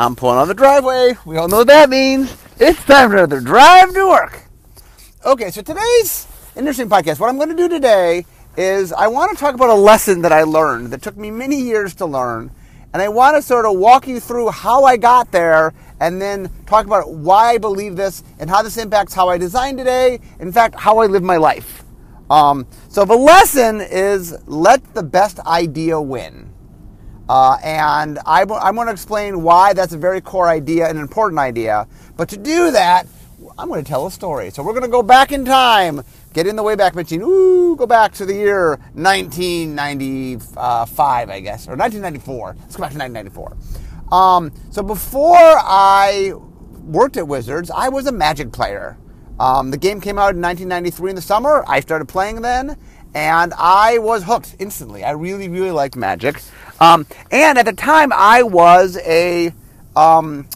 I'm pulling on the driveway. We all know what that means. It's time for the drive to work. Okay, so today's interesting podcast. What I'm going to do today is I want to talk about a lesson that I learned that took me many years to learn. And I want to sort of walk you through how I got there and then talk about why I believe this and how this impacts how I design today. In fact, how I live my life. Um, so the lesson is let the best idea win. Uh, and I, I want to explain why that's a very core idea, an important idea. But to do that, I'm going to tell a story. So we're going to go back in time, get in the Wayback Machine. Ooh, go back to the year 1995, I guess, or 1994. Let's go back to 1994. Um, so before I worked at Wizards, I was a Magic player. Um, the game came out in 1993 in the summer. I started playing then, and I was hooked instantly. I really, really liked Magic. Um, and at the time, I was a um,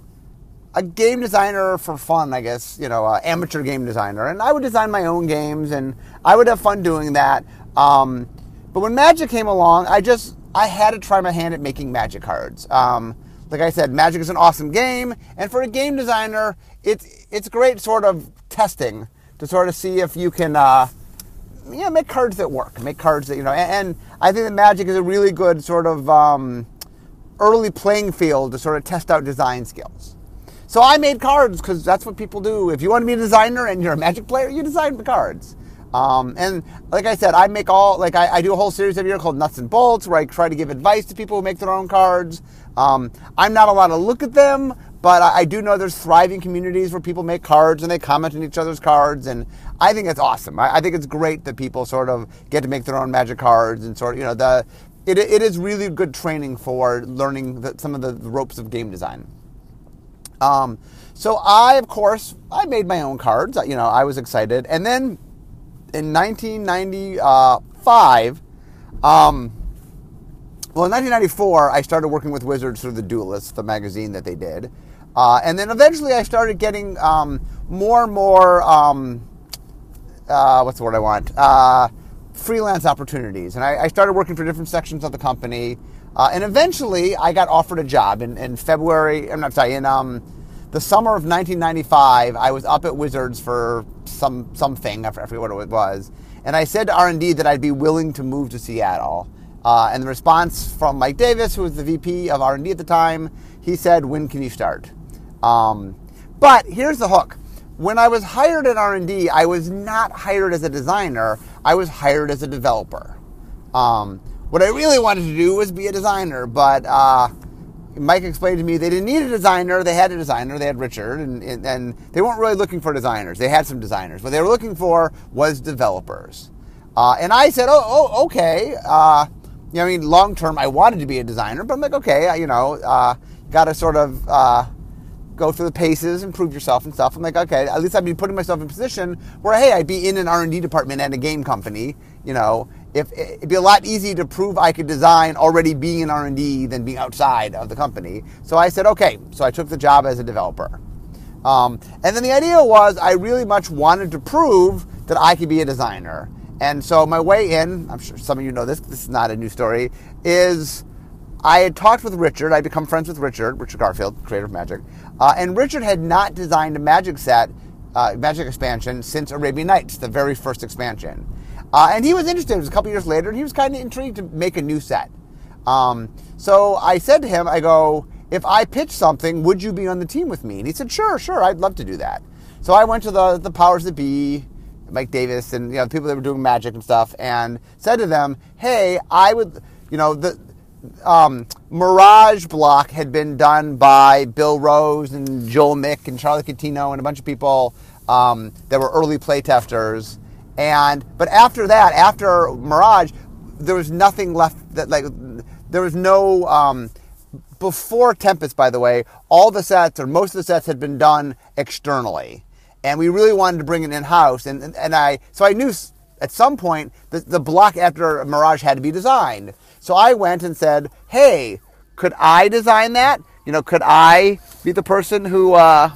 a game designer for fun, I guess, you know, uh, amateur game designer. And I would design my own games, and I would have fun doing that. Um, but when Magic came along, I just I had to try my hand at making Magic cards. Um, like I said, Magic is an awesome game, and for a game designer, it's it's great sort of testing to sort of see if you can. Uh, you know, make cards that work, make cards that you know, and, and I think that Magic is a really good sort of um, early playing field to sort of test out design skills. So I made cards because that's what people do. If you want to be a designer and you're a Magic player, you design the cards. Um, and like I said, I make all like I, I, do a whole series every year called Nuts and Bolts, where I try to give advice to people who make their own cards. Um, I'm not allowed to look at them, but I, do know there's thriving communities where people make cards and they comment on each other's cards, and I think it's awesome. I, I think it's great that people sort of get to make their own magic cards and sort of you know the it, it is really good training for learning the, some of the ropes of game design. Um, so I, of course, I made my own cards. You know, I was excited, and then in 1995. Um, well, in 1994, I started working with Wizards through the Duelist, the magazine that they did. Uh, and then eventually I started getting um, more and more, um, uh, what's the word I want? Uh, freelance opportunities. And I, I, started working for different sections of the company. Uh, and eventually I got offered a job in, in February, I'm not sorry, in um, the summer of 1995. I was up at Wizards for some something, I forget what it was. And I said to R&D that I'd be willing to move to Seattle. Uh, and the response from Mike Davis, who was the VP of R&D at the time, he said, "When can you start?" Um, but here's the hook. When I was hired at R&D, I was not hired as a designer. I was hired as a developer. Um, what I really wanted to do was be a designer, but uh, Mike explained to me they didn't need a designer. They had a designer. They had Richard, and, and, and, they weren't really looking for designers. They had some designers. What they were looking for was developers. Uh, and I said, oh, oh okay. Uh, you know, I mean, long term, I wanted to be a designer, but I'm like, okay, you know, uh, got to sort of uh, go through the paces, improve yourself and stuff. I'm like, okay, at least I'd be putting myself in a position where, hey, I'd be in an R&D department at a game company. You know, if it'd be a lot easier to prove I could design already being in R&D than being outside of the company. So I said, okay. So I took the job as a developer. Um, and then the idea was I really much wanted to prove that I could be a designer. And so my way in, I'm sure some of you know this, this is not a new story, is I had talked with Richard. I'd become friends with Richard, Richard Garfield, creator of Magic, uh, and Richard had not designed a Magic set, uh, Magic expansion since Arabian Nights, the very first expansion. Uh, and he was interested. It was a couple years later, and he was kind of intrigued to make a new set. Um, so I said to him, I go, if I pitch something, would you be on the team with me? And he said, sure, sure, I'd love to do that. So I went to the the powers that be, Mike Davis, and you know the people that were doing Magic and stuff, and said to them, hey, I would, you know, the um, Mirage block had been done by Bill Rose and Joel Mick and Charlie Catino and a bunch of people um, that were early playtesters. And but after that, after Mirage, there was nothing left that like there was no um, before Tempest. By the way, all the sets or most of the sets had been done externally, and we really wanted to bring it in house. And, and and I so I knew at some point the, the block after Mirage had to be designed. So I went and said, hey, could I design that? You know, could I be the person who, uh,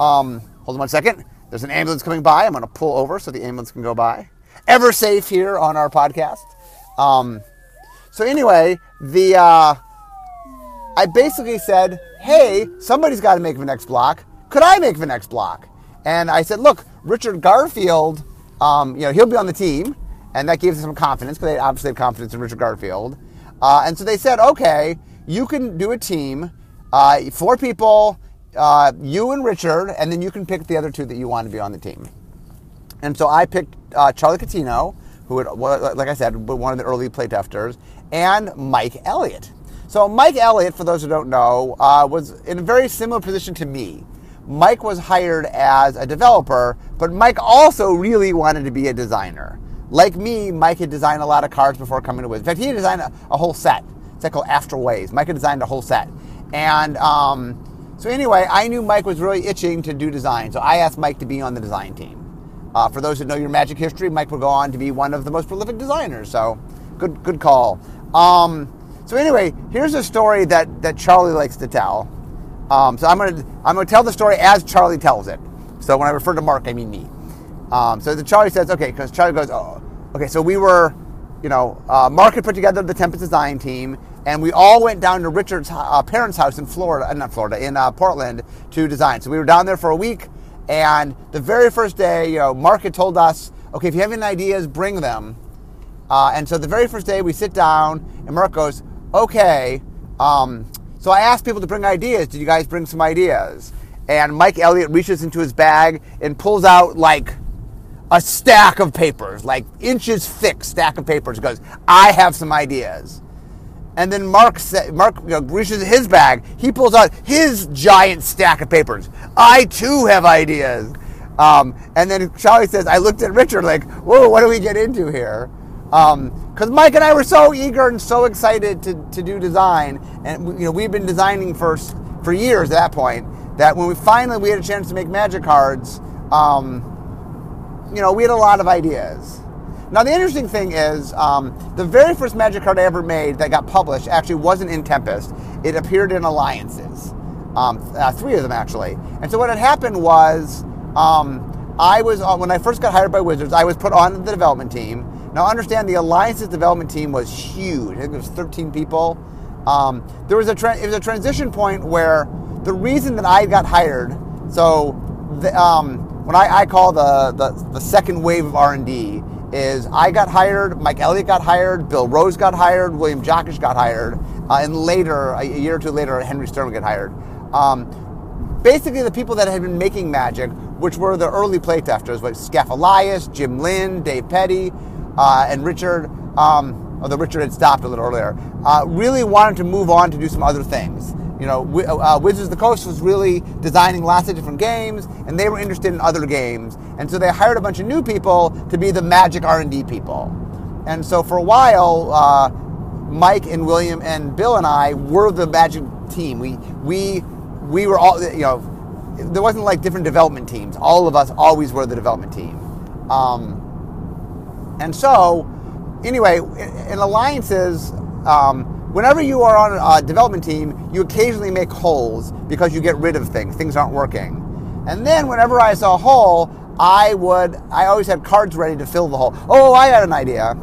um, hold on one second. There's an ambulance coming by. I'm going to pull over so the ambulance can go by. Ever safe here on our podcast. Um, so anyway, the, uh, I, basically said, hey, somebody's got to make the next block. Could I make the next block? And I said, look, Richard Garfield, um, you know, he'll be on the team, and that gives them some confidence because they obviously have confidence in Richard Garfield. Uh, and so they said, okay, you can do a team, uh, four people, uh, you and Richard, and then you can pick the other two that you want to be on the team. And so I picked uh, Charlie Catino, who, had, like I said, one of the early playtesters, and Mike Elliott. So Mike Elliott, for those who don't know, uh, was in a very similar position to me. Mike was hired as a developer, but Mike also really wanted to be a designer. Like me, Mike had designed a lot of cards before coming to Wizards. In fact, he designed a, a whole set. It's called After Ways. Mike had designed a whole set. And um, so anyway, I knew Mike was really itching to do design, so I asked Mike to be on the design team. Uh, for those who know your Magic history, Mike will go on to be one of the most prolific designers. So, good, good call. Um, so anyway, here's a story that that Charlie likes to tell. Um, so I'm gonna I'm gonna tell the story as Charlie tells it. So when I refer to Mark, I mean me. Um, so the Charlie says, okay, because Charlie goes, oh, okay. So we were, you know, uh, Mark had put together the Tempest design team, and we all went down to Richard's uh, parents' house in Florida, uh, not Florida, in uh, Portland to design. So we were down there for a week, and the very first day, you know, Mark had told us, okay, if you have any ideas, bring them. Uh, and so the very first day, we sit down, and Mark goes, okay. Um, so I asked people to bring ideas. Did you guys bring some ideas? And Mike Elliott reaches into his bag and pulls out like a stack of papers, like inches thick stack of papers. Goes, I have some ideas. And then Mark Mark you know, reaches his bag. He pulls out his giant stack of papers. I too have ideas. Um, and then Charlie says, I looked at Richard like, whoa, what do we get into here? Because um, Mike and I were so eager and so excited to, to do design, and you know we've been designing for for years at that point. That when we finally we had a chance to make magic cards, um, you know we had a lot of ideas. Now the interesting thing is, um, the very first magic card I ever made that got published actually wasn't in Tempest. It appeared in Alliances, um, uh, three of them actually. And so what had happened was, um, I was uh, when I first got hired by Wizards, I was put on the development team now, understand the Alliance's development team was huge. I think it was 13 people. Um, there was a tra- it was a transition point where the reason that I got hired. So, the, when I, I call the, the, the second wave of R and D is I got hired, Mike Elliott got hired, Bill Rose got hired, William Jockusch got hired, uh, and later, a year or two later, Henry Stern got hired. Um, basically, the people that had been making Magic, which were the early playtesters, like Skeff Elias, Jim Lynn, Dave Petty, uh, and Richard, um, although Richard had stopped a little earlier, uh, really wanted to move on to do some other things. You know, uh, Wizards of the Coast was really designing lots of different games, and they were interested in other games, and so they hired a bunch of new people to be the Magic R&D people. And so for a while, uh, Mike and William and Bill and I were the Magic team. We we we were all you know. There wasn't like different development teams. All of us always were the development team. Um, and so, anyway, in alliances, um, whenever you are on a development team, you occasionally make holes because you get rid of things. Things aren't working. And then whenever I saw a hole, I would, I always had cards ready to fill the hole. Oh, I had an idea.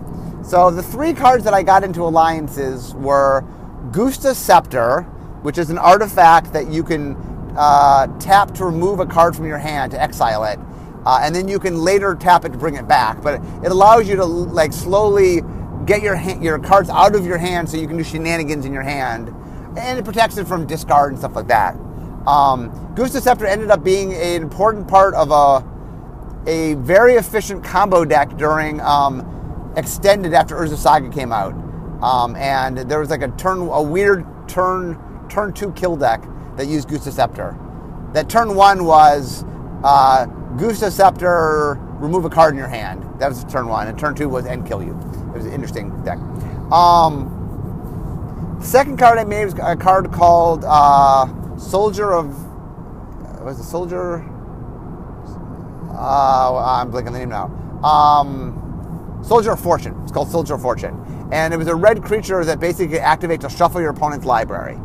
So the three cards that I got into alliances were Gustha's Scepter, which is an artifact that you can uh, tap to remove a card from your hand to exile it uh, and then you can later tap it to bring it back. But it allows you to like slowly get your ha- your cards out of your hand so you can do shenanigans in your hand, and it protects it from discard and stuff like that. Um, Gustha's Scepter ended up being an important part of a a very efficient combo deck during um, extended after Urza's Saga came out, um, and there was like a turn a weird turn turn two kill deck that used Gustha's Scepter. That turn one was uh, Gustha's Scepter, remove a card in your hand. That was turn one. And turn two was end kill you. Was an interesting deck. Um, second card I made was a card called uh, Soldier of. Was it Soldier? Uh, I'm blanking the name now. Um, Soldier of Fortune. It's called Soldier of Fortune. And it was a red creature that basically activates to shuffle your opponent's library.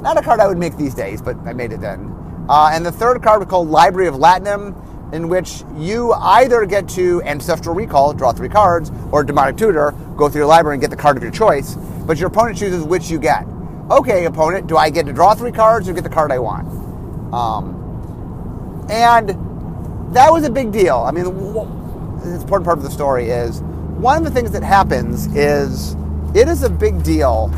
Not a card I would make these days, but I made it then. Uh, and the third card was called Library of Lat-Nam in which you either get to Ancestral Recall, draw three cards, or Demonic Tutor, go through your library and get the card of your choice, but your opponent chooses which you get. okay, opponent, do I get to draw three cards or get the card I want? Um, and that was a big deal. I mean, the important part of the story is one of the things that happens is it is a big deal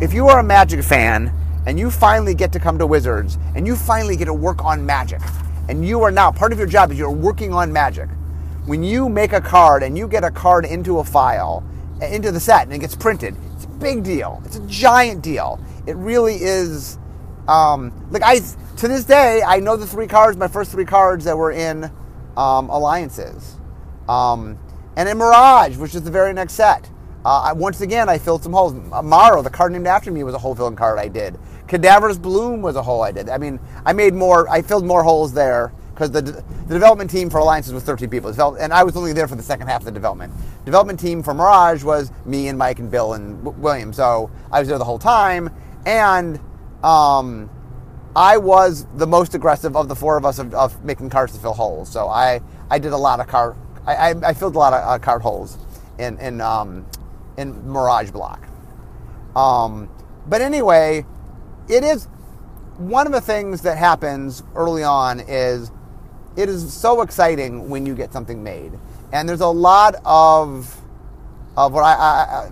if you are a Magic fan and you finally get to come to Wizards and you finally get to work on Magic and you are now part of your job is you're working on Magic. When you make a card and you get a card into a file, into the set and it gets printed, it's a big deal. It's a giant deal. It really is. Um, like I, to this day, I know the three cards, my first three cards that were in um, alliances, um, and in Mirage, which is the very next set. Uh, once again, I filled some holes. Maro, the card named after me, was a hole filling card I did. Cadaverous Bloom was a hole I did. I mean, I made more. I filled more holes there because the, the development team for Alliances was 13 people. And I was only there for the second half of the development. Development team for Mirage was me and Mike and Bill and William. So I was there the whole time. And um, I was the most aggressive of the four of us of, of, making cards to fill holes. So I, I did a lot of card. I, I, I filled a lot of uh, card holes in in um, in Mirage Block. Um, but anyway, it is one of the things that happens early on is it is so exciting when you get something made, and there's a lot of of what I, I,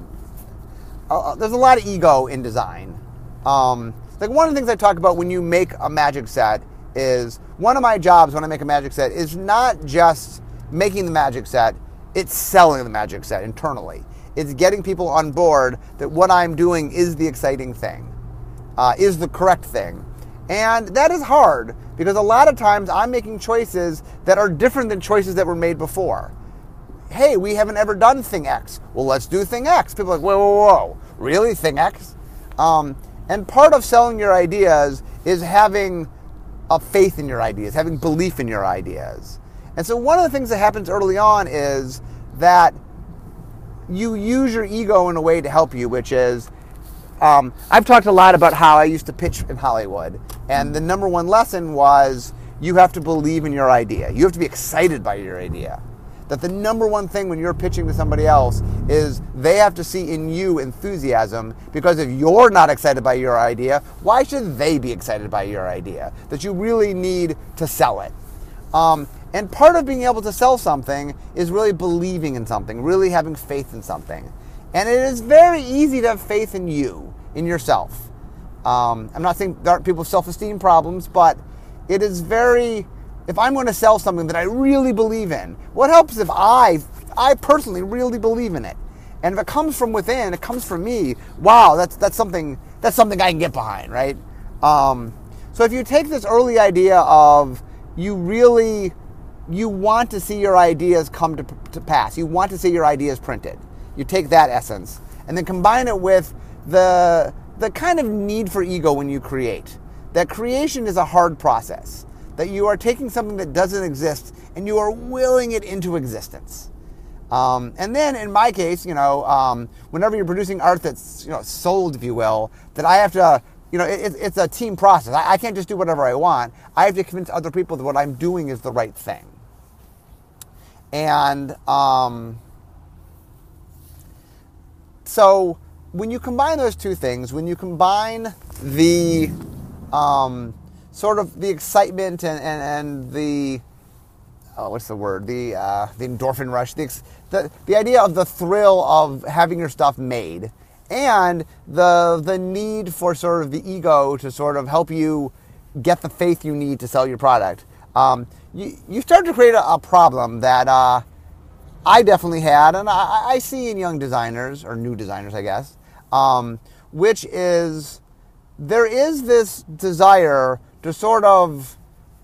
I uh, there's a lot of ego in design. Um, like one of the things I talk about when you make a magic set is one of my jobs when I make a magic set is not just making the magic set, it's selling the magic set internally. It's getting people on board that what I'm doing is the exciting thing, uh, is the correct thing. And that is hard because a lot of times I'm making choices that are different than choices that were made before. Hey, we haven't ever done thing X. Well, let's do thing X. People are like, whoa, whoa, whoa, really, thing X? Um, and part of selling your ideas is having a faith in your ideas, having belief in your ideas. And so one of the things that happens early on is that you use your ego in a way to help you, which is um, I've talked a lot about how I used to pitch in Hollywood, and the number one lesson was you have to believe in your idea. You have to be excited by your idea. That the number one thing when you're pitching to somebody else is they have to see in you enthusiasm because if you're not excited by your idea, why should they be excited by your idea? That you really need to sell it. Um, and part of being able to sell something is really believing in something, really having faith in something. And it is very easy to have faith in you, in yourself. Um, I'm not saying there aren't people with self esteem problems, but it is very, if I'm going to sell something that I really believe in, what helps if I, I personally really believe in it? And if it comes from within, it comes from me, wow, that's, that's, something, that's something I can get behind, right? Um, so if you take this early idea of you really you want to see your ideas come to, to pass. You want to see your ideas printed. You take that essence and then combine it with the, the kind of need for ego when you create. That creation is a hard process. That you are taking something that doesn't exist and you are willing it into existence. Um, and then in my case, you know, um, whenever you're producing art that's you know sold, if you will, that I have to, you know, it, it's a team process. I, I can't just do whatever I want. I have to convince other people that what I'm doing is the right thing. And um, so when you combine those two things, when you combine the um, sort of the excitement and, and, and the oh, what's the word? The uh, the endorphin rush, the, the the idea of the thrill of having your stuff made, and the the need for sort of the ego to sort of help you get the faith you need to sell your product. Um, you, you start to create a, a problem that uh, I definitely had, and I, I, see in young designers, or new designers, I guess, um, which is there is this desire to sort of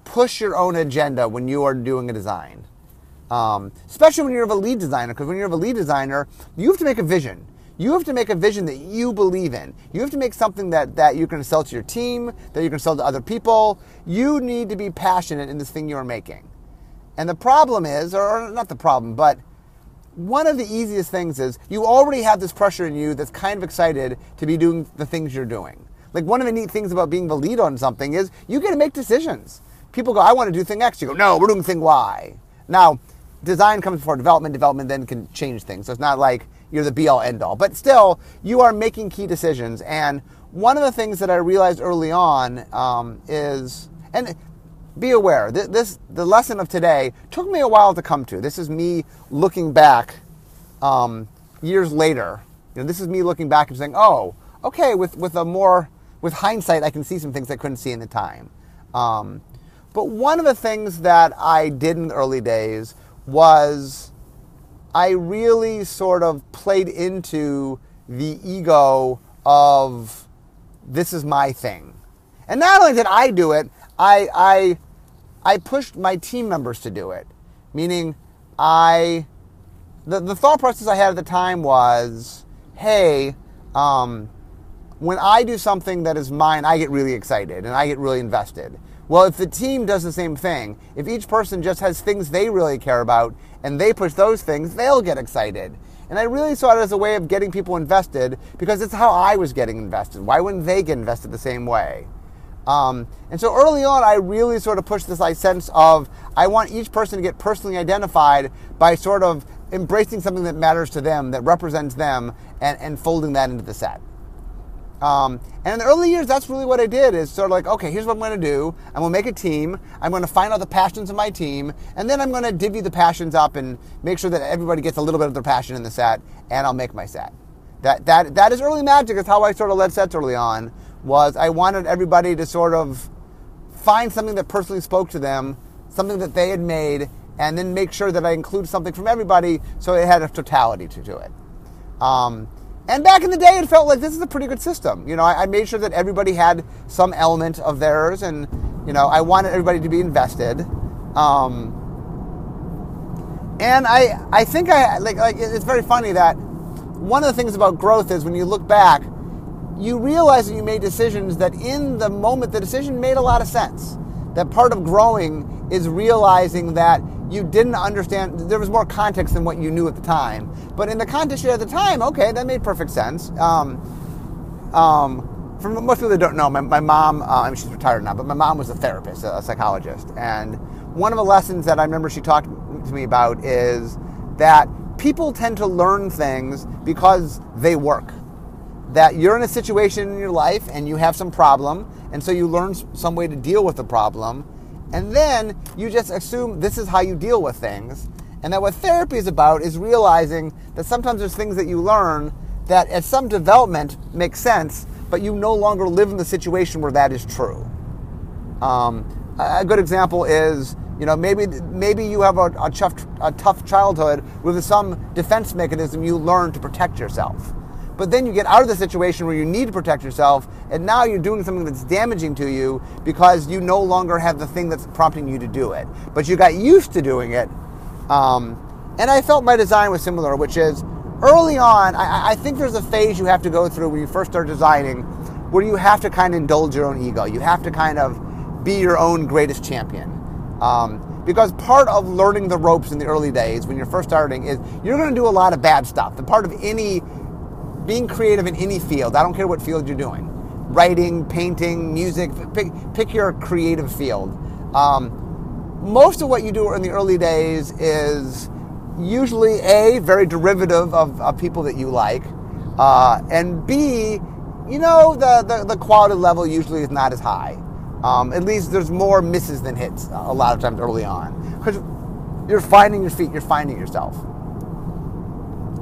push your own agenda when you are doing a design. Um, especially when you're a lead designer, because when you're a lead designer, you have to make a vision. You have to make a vision that you believe in. You have to make something that, that you can sell to your team, that you can sell to other people. You need to be passionate in this thing you're making. And the problem is, or not the problem, but one of the easiest things is you already have this pressure in you that's kind of excited to be doing the things you're doing. Like one of the neat things about being the lead on something is you get to make decisions. People go, I want to do thing X. You go, no, we're doing thing Y. Now, design comes before development. Development then can change things. So it's not like you're the be all end all. But still, you are making key decisions. And one of the things that I realized early on um, is, and be aware, th- this the lesson of today took me a while to come to. This is me looking back um, years later. You know, this is me looking back and saying, "Oh, okay." With with a more with hindsight, I can see some things I couldn't see in the time. Um, but one of the things that I did in the early days was I really sort of played into the ego of this is my thing. And not only did I do it, I, I, I pushed my team members to do it. Meaning, I, the, the thought process I had at the time was, hey, um, when I do something that is mine, I get really excited and I get really invested. Well, if the team does the same thing, if each person just has things they really care about and they push those things, they'll get excited. And I really saw it as a way of getting people invested because it's how I was getting invested. Why wouldn't they get invested the same way? Um, and so early on, I really sort of pushed this like, sense of I want each person to get personally identified by sort of embracing something that matters to them, that represents them, and, and folding that into the set. Um, and in the early years, that's really what I did is sort of like, okay, here's what I'm going to do. I'm going to make a team. I'm going to find out the passions of my team. And then I'm going to divvy the passions up and make sure that everybody gets a little bit of their passion in the set. And I'll make my set. That, that, that is early magic. is how I sort of led sets early on was I wanted everybody to sort of find something that personally spoke to them, something that they had made, and then make sure that I include something from everybody so it had a totality to, to it. Um, and back in the day, it felt like this is a pretty good system. You know, I, I, made sure that everybody had some element of theirs, and you know, I wanted everybody to be invested. Um, and I, I think I like, like it's very funny that one of the things about growth is when you look back, you realize that you made decisions that in the moment the decision made a lot of sense. That part of growing is realizing that you didn't understand, there was more context than what you knew at the time. But in the context at the time, okay, that made perfect sense. Um, um, for most people that don't know, my, my mom, uh, I mean, she's retired now, but my mom was a therapist, a, a psychologist. And one of the lessons that I remember she talked to me about is that people tend to learn things because they work. That you're in a situation in your life and you have some problem, and so you learn some way to deal with the problem and then you just assume this is how you deal with things. And that what therapy is about is realizing that sometimes there's things that you learn that at some development make sense, but you no longer live in the situation where that is true. Um, a good example is, you know, maybe maybe you have a, a, a tough childhood with some defense mechanism you learn to protect yourself. But then you get out of the situation where you need to protect yourself, and now you're doing something that's damaging to you because you no longer have the thing that's prompting you to do it. But you got used to doing it. Um, and I felt my design was similar, which is early on, I, I think there's a phase you have to go through when you first start designing where you have to kind of indulge your own ego. You have to kind of be your own greatest champion. Um, because part of learning the ropes in the early days when you're first starting is you're going to do a lot of bad stuff. The part of any being creative in any field. I don't care what field you're doing writing, painting, music, pick, pick your creative field. Um, most of what you do in the early days is usually A, very derivative of, of people that you like, uh, and B, you know, the, the, the, quality level usually is not as high. Um, at least there's more misses than hits a lot of times early on. Because you're finding your feet, you're finding yourself.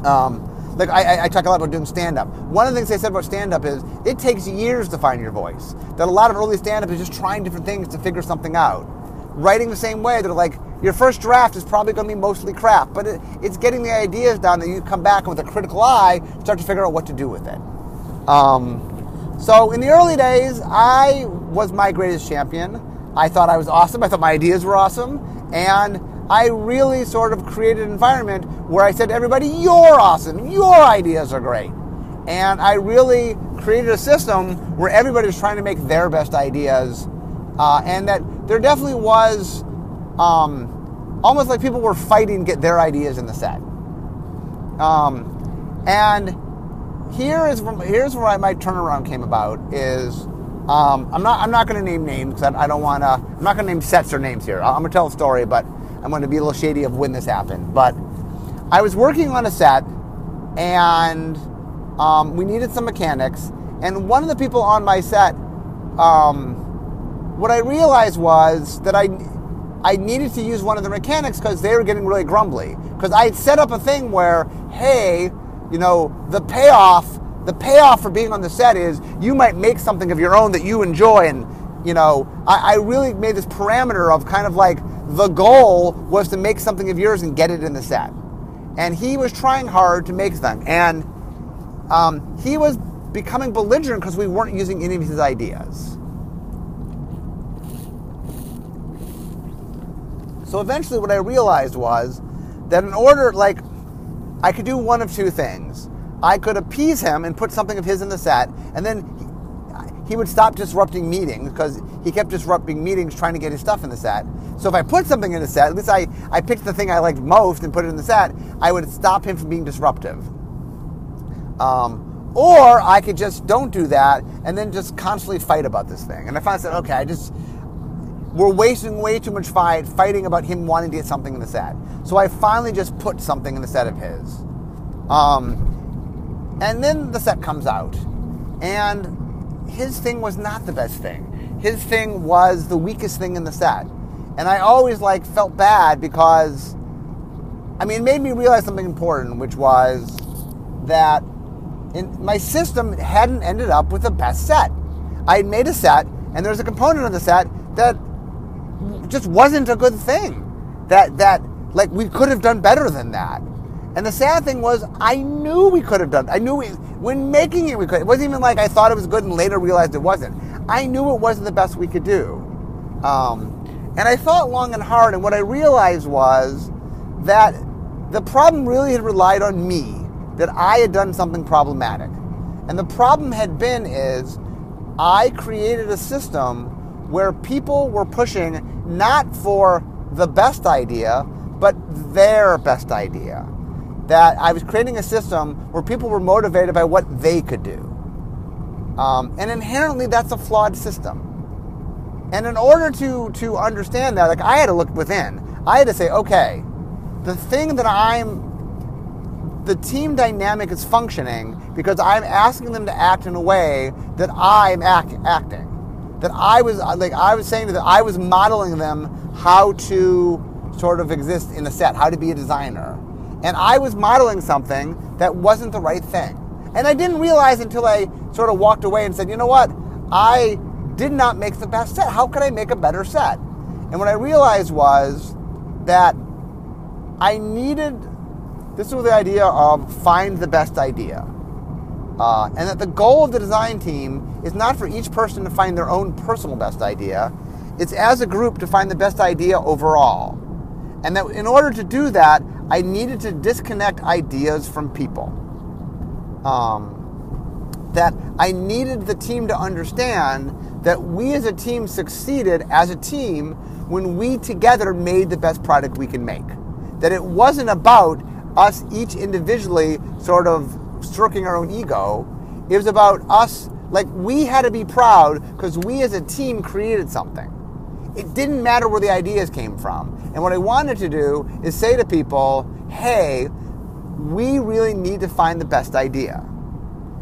Um, like I, I, talk a lot about doing stand up. One of the things they said about stand up is it takes years to find your voice. That a lot of early stand up is just trying different things to figure something out. Writing the same way, they're like, your first draft is probably going to be mostly crap, but it, it's getting the ideas down that you come back with a critical eye, start to figure out what to do with it. Um, so in the early days, I was my greatest champion. I thought I was awesome. I thought my ideas were awesome. And I really sort of created an environment where I said to everybody, You're awesome, your ideas are great. And I really created a system where everybody was trying to make their best ideas, uh, and that there definitely was um, almost like people were fighting to get their ideas in the set. Um, and here is here's where my turnaround came about is um, I'm not I'm not going to name names because I, I, don't want to I'm not going to name sets or names here. I'm going to tell a story, but I'm going to be a little shady of when this happened. But I was working on a set, and um, we needed some mechanics, And one of the people on my set, um, what I realized was that I, I needed to use one of the mechanics because they were getting really grumbly. Because I had set up a thing where, hey, you know, the payoff, the payoff for being on the set is you might make something of your own that you enjoy. And, you know, I, I really made this parameter of kind of like the goal was to make something of yours and get it in the set. And he was trying hard to make them. And um, he was becoming belligerent because we weren't using any of his ideas. So eventually, what I realized was that in order, like, I could do one of two things. I could appease him and put something of his in the set, and then he, would stop disrupting meetings because he kept disrupting meetings trying to get his stuff in the set. So if I put something in the set, at least I, I picked the thing I liked most and put it in the set, I would stop him from being disruptive. Um, or I could just don't do that and then just constantly fight about this thing. And I finally said, okay, I just we're wasting way too much fight fighting about him wanting to get something in the set. So I finally just put something in the set of his. Um, and then the set comes out, and his thing was not the best thing. His thing was the weakest thing in the set, and I always like felt bad because, I mean, it made me realize something important, which was that in, my system hadn't ended up with the best set. I had made a set, and there was a component of the set that just wasn't a good thing. That that like we could have done better than that. And the sad thing was, I knew we could have done. I knew we, when making it, we could. It wasn't even like I thought it was good and later realized it wasn't. I knew it wasn't the best we could do. Um, and I thought long and hard, and what I realized was that the problem really had relied on me, that I had done something problematic. And the problem had been is I created a system where people were pushing not for the best idea, but their best idea. That I was creating a system where people were motivated by what they could do. Um, and inherently, that's a flawed system. And in order to, to understand that, like I had to look within. I had to say, okay, the thing that I'm, the team dynamic is functioning because I'm asking them to act in a way that I'm act, acting that I was like I was saying that I was modeling them how to sort of exist in a set, how to be a designer. And I was modeling something that wasn't the right thing. And I didn't realize until I sort of walked away and said, you know what? I did not make the best set. How could I make a better set? And what I realized was that I needed this was the idea of find the best idea. Uh, and that the goal of the design team is not for each person to find their own personal best idea, it's as a group to find the best idea overall. And that in order to do that, I needed to disconnect ideas from people. Um, that I needed the team to understand that we as a team succeeded as a team when we together made the best product we can make. That it wasn't about us each individually sort of stroking our own ego. It was about us, like we had to be proud because we as a team created something. It didn't matter where the ideas came from. And what I wanted to do is say to people, hey, we really need to find the best idea.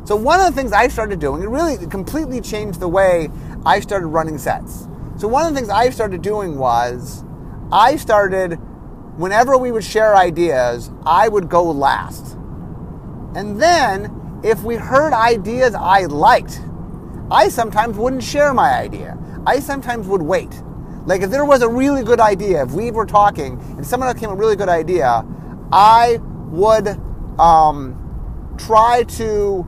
So one of the things I started doing, it really completely changed the way I started running sets. So one of the things I started doing was I started whenever we would share ideas, I would go last. And then, if we heard ideas I liked, I sometimes wouldn't share my idea. I sometimes would wait. Like if there was a really good idea, if we were talking and someone came with a really good idea, I would um, try to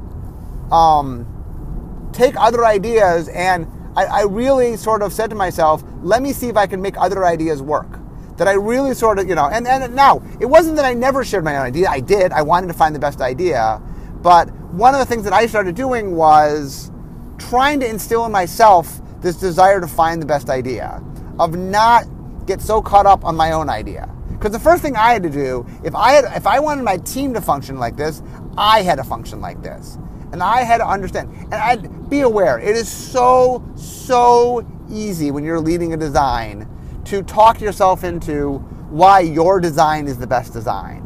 um, take other ideas and I, I really sort of said to myself, let me see if I can make other ideas work that I really sort of, you know, and, and now it wasn't that I never shared my own idea. I did. I wanted to find the best idea. But one of the things that I started doing was trying to instill in myself this desire to find the best idea, of not get so caught up on my own idea. Because the first thing I had to do, if I had, if I wanted my team to function like this, I had to function like this, and I had to understand. And I'd be aware. It is so so easy when you're leading a design to talk yourself into why your design is the best design.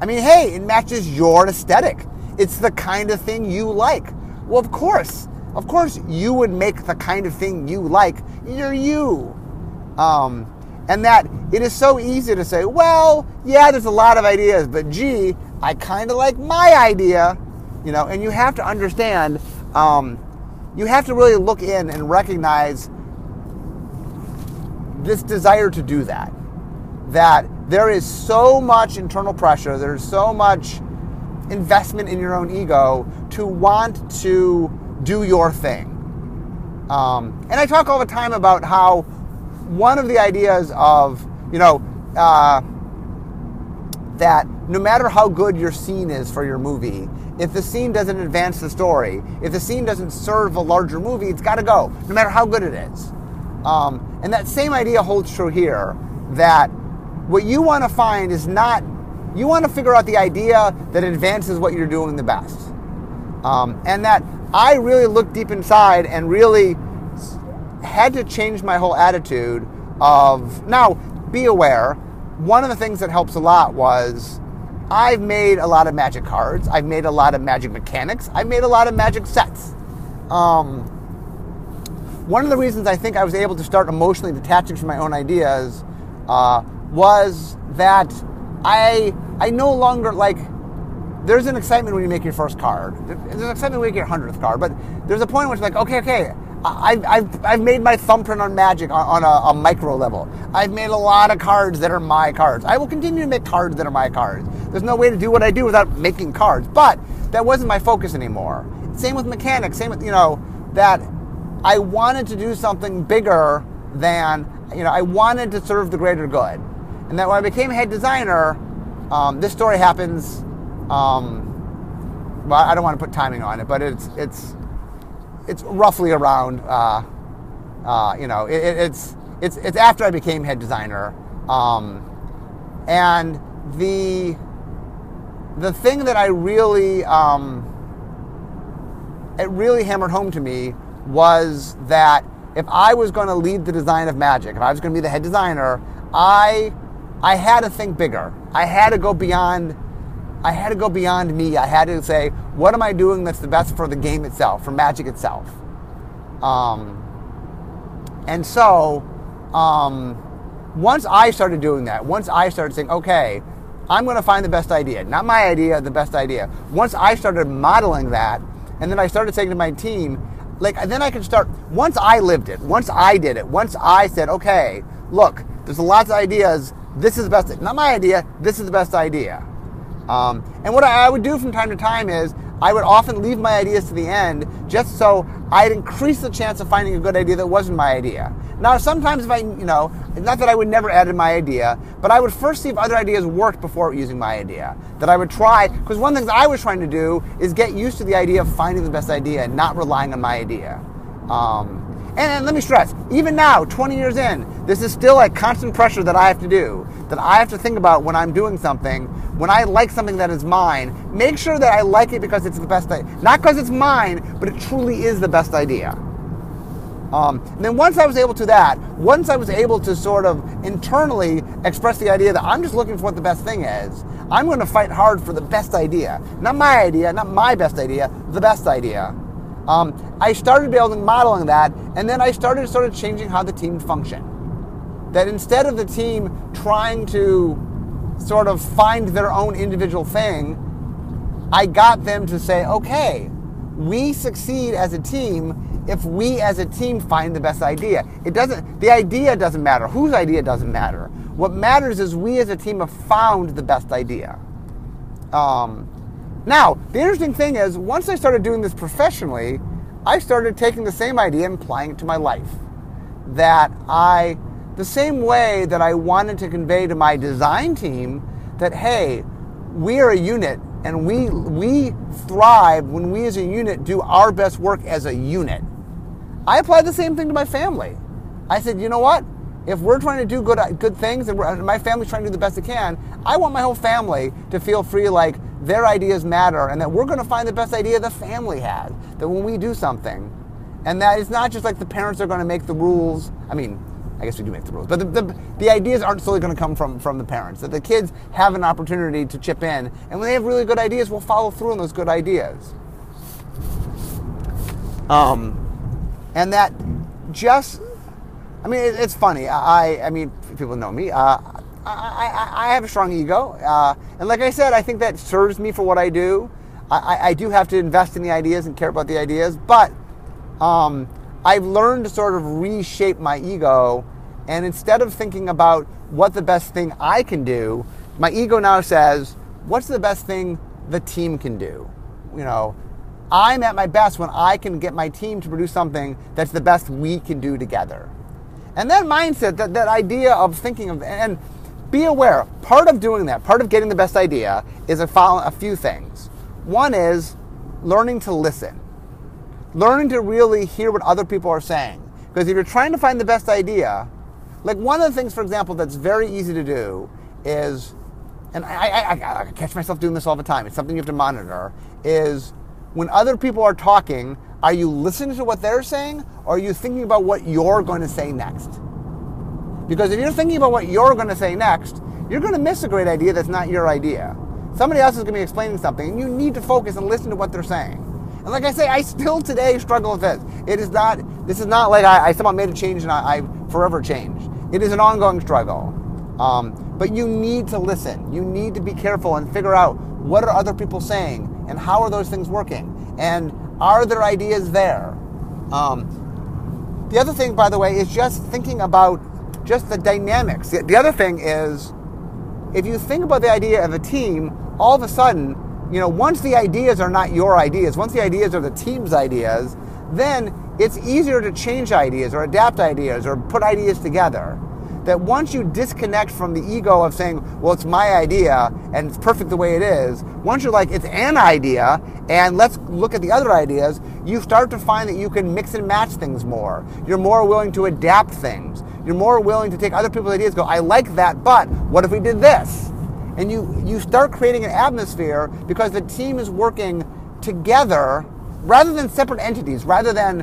I mean, hey, it matches your aesthetic. It's the kind of thing you like. Well, of course, of course, you would make the kind of thing you like. You're you. Um, and that it is so easy to say, well, yeah, there's a lot of ideas, but gee, I kind of like my idea, you know. And you have to understand, um, you have to really look in and recognize this desire to do that. That there is so much internal pressure, there's so much investment in your own ego to want to do your thing. Um, and I talk all the time about how one of the ideas of, you know, uh, that no matter how good your scene is for your movie, if the scene doesn't advance the story, if the scene doesn't serve a larger movie, it's got to go, no matter how good it is. Um, and that same idea holds true here that what you want to find is not, you want to figure out the idea that advances what you're doing the best. Um, and that I really looked deep inside and really had to change my whole attitude of, now, be aware, one of the things that helps a lot was I've made a lot of magic cards, I've made a lot of magic mechanics, I've made a lot of magic sets. Um, one of the reasons I think I was able to start emotionally detaching from my own ideas uh, was that I I no longer like. There's an excitement when you make your first card. There's an excitement when you make your hundredth card. But there's a point in which like, okay, okay, I've, I've, I've made my thumbprint on Magic on, on a, a, micro level. I've made a lot of cards that are my cards. I will continue to make cards that are my cards. There's no way to do what I do without making cards. But that wasn't my focus anymore. Same with mechanics. Same with you know that I wanted to do something bigger than, you know, I wanted to serve the greater good. And that when I became head designer, um, this story happens, um, well, I don't want to put timing on it, but it's, it's, it's roughly around, uh, uh, you know, it, it's, it's, it's after I became head designer. Um, and the, the thing that I really, um, it really hammered home to me was that if I was going to lead the design of Magic, if I was going to be the head designer, I I had to think bigger. I had to go beyond I had to go beyond me. I had to say, what am I doing that's the best for the game itself, for Magic itself? Um, and so, um, once I started doing that, once I started saying, okay, I'm going to find the best idea, not my idea, the best idea. Once I started modeling that, and then I started saying to my team, like then I can start once I lived it, once I did it, once I said, okay, look, there's lots of ideas. This is the best. Not my idea. This is the best idea. Um, and what I would do from time to time is I would often leave my ideas to the end just so I'd increase the chance of finding a good idea that wasn't my idea. Now, sometimes if I, you know, not that I would never add my idea, but I would first see if other ideas worked before using my idea. That I would try, because one of the things I was trying to do is get used to the idea of finding the best idea and not relying on my idea. Um, and, let me stress, even now, 20 years in, this is still a constant pressure that I have to do, that I have to think about when I'm doing something. When I like something that is mine, make sure that I like it because it's the best idea. Not because it's mine, but it truly is the best idea. Um, then once I was able to that, once I was able to sort of internally express the idea that I'm just looking for what the best thing is, I'm going to fight hard for the best idea. Not my idea, not my best idea, the best idea. Um, I started building modeling that, and then I started sort of changing how the team functioned. That instead of the team trying to sort of find their own individual thing, I got them to say, okay, we succeed as a team if we as a team find the best idea. It doesn't the idea doesn't matter. Whose idea doesn't matter. What matters is we as a team have found the best idea. Um, now, the interesting thing is, once I started doing this professionally, I started taking the same idea and applying it to my life. That I, the same way that I wanted to convey to my design team that, hey, we are a unit and we, we thrive when we as a unit do our best work as a unit. I applied the same thing to my family. I said, you know what? If we're trying to do good, good things and, and my family's trying to do the best it can, I want my whole family to feel free like their ideas matter and that we're going to find the best idea the family has. That when we do something, and that it's not just like the parents are going to make the rules. I mean, I guess we do make the rules, but the, the, the, ideas aren't solely going to come from, from the parents. That the kids have an opportunity to chip in, and when they have really good ideas, we'll follow through on those good ideas. Um, and that just, I mean, it, it's funny. I, I mean, people know me. Uh, I, I, I, have a strong ego. Uh, and like I said, I think that serves me for what I do. I, I do have to invest in the ideas and care about the ideas, but um, I've learned to sort of reshape my ego. And instead of thinking about what the best thing I can do, my ego now says, what's the best thing the team can do? You know, I'm at my best when I can get my team to produce something that's the best we can do together. And that mindset, that, that idea of thinking of, and be aware, part of doing that, part of getting the best idea is a, follow, a few things. One is learning to listen, learning to really hear what other people are saying. Because if you're trying to find the best idea, like one of the things, for example, that's very easy to do is, and I, I, I, I catch myself doing this all the time, it's something you have to monitor, is when other people are talking, are you listening to what they're saying or are you thinking about what you're going to say next? Because if you're thinking about what you're going to say next, you're going to miss a great idea that's not your idea. Somebody else is going to be explaining something and you need to focus and listen to what they're saying. And like I say, I still today struggle with this. It is not, this is not like I, I somehow made a change and I, I forever changed. It is an ongoing struggle. Um, but you need to listen. You need to be careful and figure out what are other people saying and how are those things working? And are their ideas there? Um, the other thing, by the way, is just thinking about just the dynamics. The, the other thing is, if you think about the idea of a team, all of a sudden, you know, once the ideas are not your ideas, once the ideas are the team's ideas, then it's easier to change ideas or adapt ideas or put ideas together that once you disconnect from the ego of saying, well, it's my idea and it's perfect the way it is, once you're like, it's an idea and let's look at the other ideas, you start to find that you can mix and match things more. You're more willing to adapt things. You're more willing to take other people's ideas, go, I like that, but what if we did this? And you, you start creating an atmosphere because the team is working together rather than separate entities, rather than,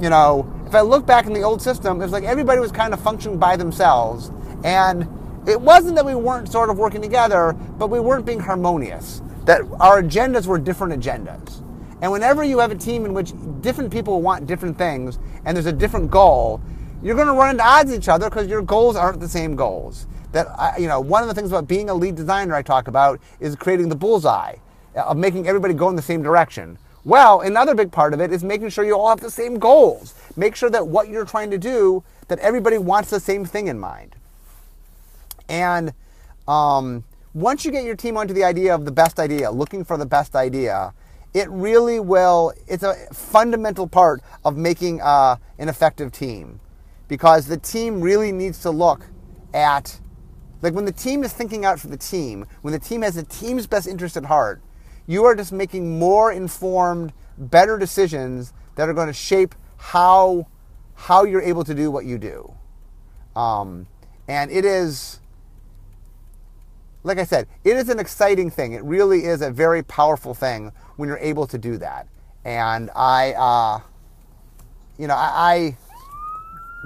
you know, if I look back in the old system, it was like everybody was kind of functioning by themselves. And it wasn't that we weren't sort of working together, but we weren't being harmonious. That our agendas were different agendas. And whenever you have a team in which different people want different things and there's a different goal, you're going to run into odds with each other because your goals aren't the same goals. That you know, one of the things about being a lead designer I talk about is creating the bullseye uh, of making everybody go in the same direction. Well, another big part of it is making sure you all have the same goals. Make sure that what you're trying to do, that everybody wants the same thing in mind. And um, once you get your team onto the idea of the best idea, looking for the best idea, it really will, it's a fundamental part of making uh, an effective team. Because the team really needs to look at, like when the team is thinking out for the team, when the team has the team's best interest at heart, you are just making more informed, better decisions that are going to shape how how you're able to do what you do. Um, and it is, like I said, it is an exciting thing. It really is a very powerful thing when you're able to do that. And I, uh, you know, I, I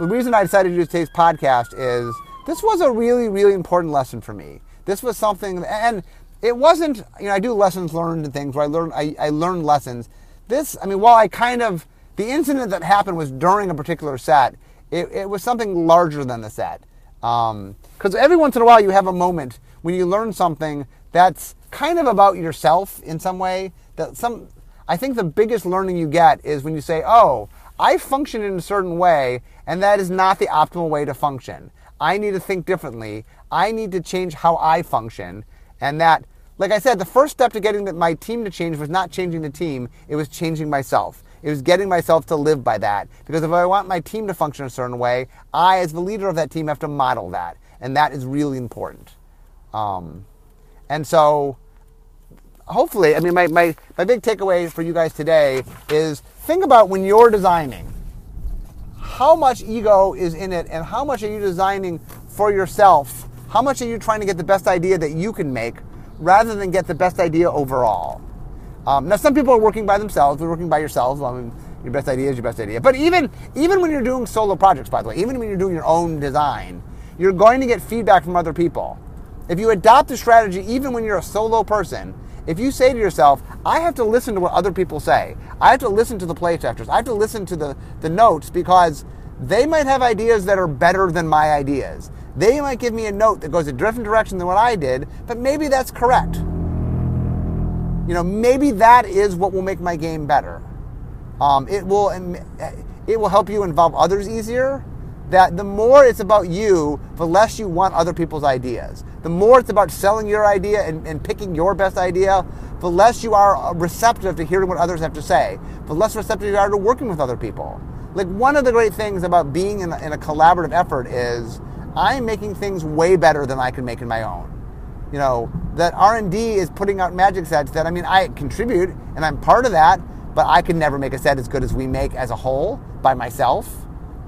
the reason I decided to do today's podcast is this was a really, really important lesson for me. This was something, and it wasn't, you know, I do lessons learned and things where I learn, I, I learned lessons. This, I mean, while I kind of, the incident that happened was during a particular set, it, it was something larger than the set. Because um, every once in a while you have a moment when you learn something that's kind of about yourself in some way. That some, I think the biggest learning you get is when you say, oh, I function in a certain way, and that is not the optimal way to function. I need to think differently. I need to change how I function. And that, like I said, the first step to getting my team to change was not changing the team, it was changing myself. It was getting myself to live by that. Because if I want my team to function a certain way, I, as the leader of that team, have to model that. And that is really important. Um, and so, hopefully, I mean, my, my, my big takeaway for you guys today is think about when you're designing how much ego is in it and how much are you designing for yourself how much are you trying to get the best idea that you can make rather than get the best idea overall? Um, now, some people are working by themselves. They're working by yourselves. Well, I mean, your best idea is your best idea. But even even when you're doing solo projects, by the way, even when you're doing your own design, you're going to get feedback from other people. If you adopt a strategy, even when you're a solo person, if you say to yourself, I have to listen to what other people say, I have to listen to the playtesters, I have to listen to the, the notes because they might have ideas that are better than my ideas. They might give me a note that goes a different direction than what I did, but maybe that's correct. You know, maybe that is what will make my game better. Um, it will it will help you involve others easier. That the more it's about you, the less you want other people's ideas. The more it's about selling your idea and, and picking your best idea, the less you are receptive to hearing what others have to say, the less receptive you are to working with other people. Like one of the great things about being in a, in a collaborative effort is I'm making things way better than I can make in my own. You know, that R&D is putting out magic sets that, I mean, I contribute and I'm part of that, but I can never make a set as good as we make as a whole by myself.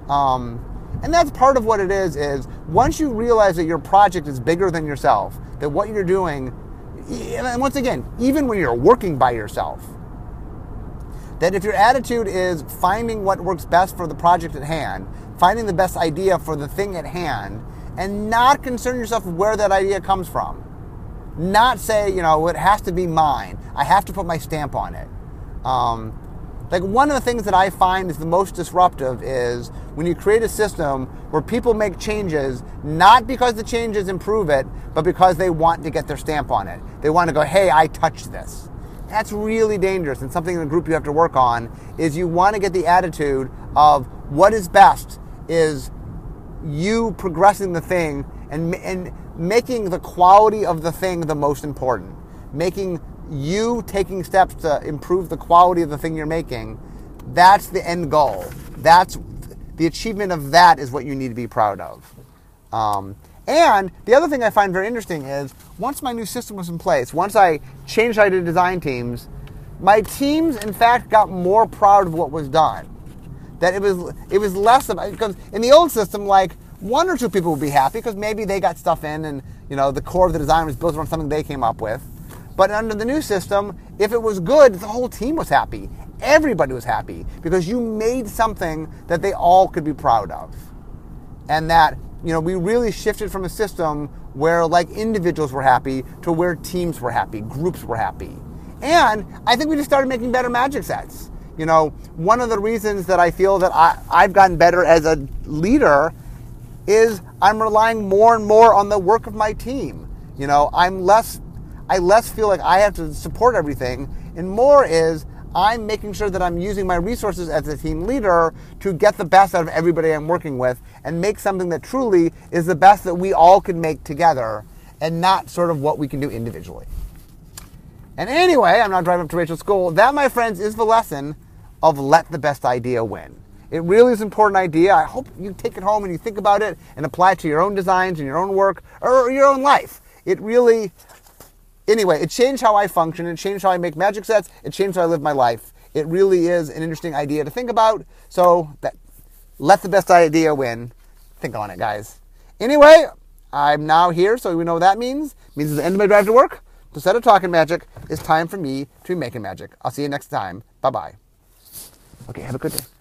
Um, and that's part of what it is, is once you realize that your project is bigger than yourself, that what you're doing, and once again, even when you're working by yourself, that if your attitude is finding what works best for the project at hand, finding the best idea for the thing at hand, and not concern yourself with where that idea comes from. Not say, you know, it has to be mine. I have to put my stamp on it. Um, like one of the things that I find is the most disruptive is when you create a system where people make changes not because the changes improve it, but because they want to get their stamp on it. They want to go, "Hey, I touched this." That's really dangerous and something in the group you have to work on is you want to get the attitude of what is best is you progressing the thing and and making the quality of the thing the most important. Making you taking steps to improve the quality of the thing you're making, that's the end goal. That's the achievement of that is what you need to be proud of. Um, and the other thing I find very interesting is once my new system was in place, once I changed how I did design teams, my teams in fact got more proud of what was done. That it was it was less about because in the old system, like one or two people would be happy because maybe they got stuff in and you know the core of the design was built around something they came up with. But under the new system, if it was good, the whole team was happy. Everybody was happy because you made something that they all could be proud of. And that, you know, we really shifted from a system where like individuals were happy to where teams were happy, groups were happy. And I think we just started making better magic sets. You know, one of the reasons that I feel that I, I've gotten better as a leader is I'm relying more and more on the work of my team. You know, I'm less I less feel like I have to support everything, and more is I'm making sure that I'm using my resources as a team leader to get the best out of everybody I'm working with and make something that truly is the best that we all can make together and not sort of what we can do individually. And anyway, I'm now driving up to Rachel's school. That, my friends, is the lesson of let the best idea win. It really is an important idea. I hope you take it home and you think about it and apply it to your own designs and your own work or your own life. It really, anyway, it changed how I function. It changed how I make magic sets. It changed how I live my life. It really is an interesting idea to think about. So that let the best idea win. Think on it, guys. Anyway, I'm now here, so we know what that means. It means it's the end of my drive to work. So instead of talking magic, it's time for me to be making magic. I'll see you next time. Bye bye. Okay, have a good day.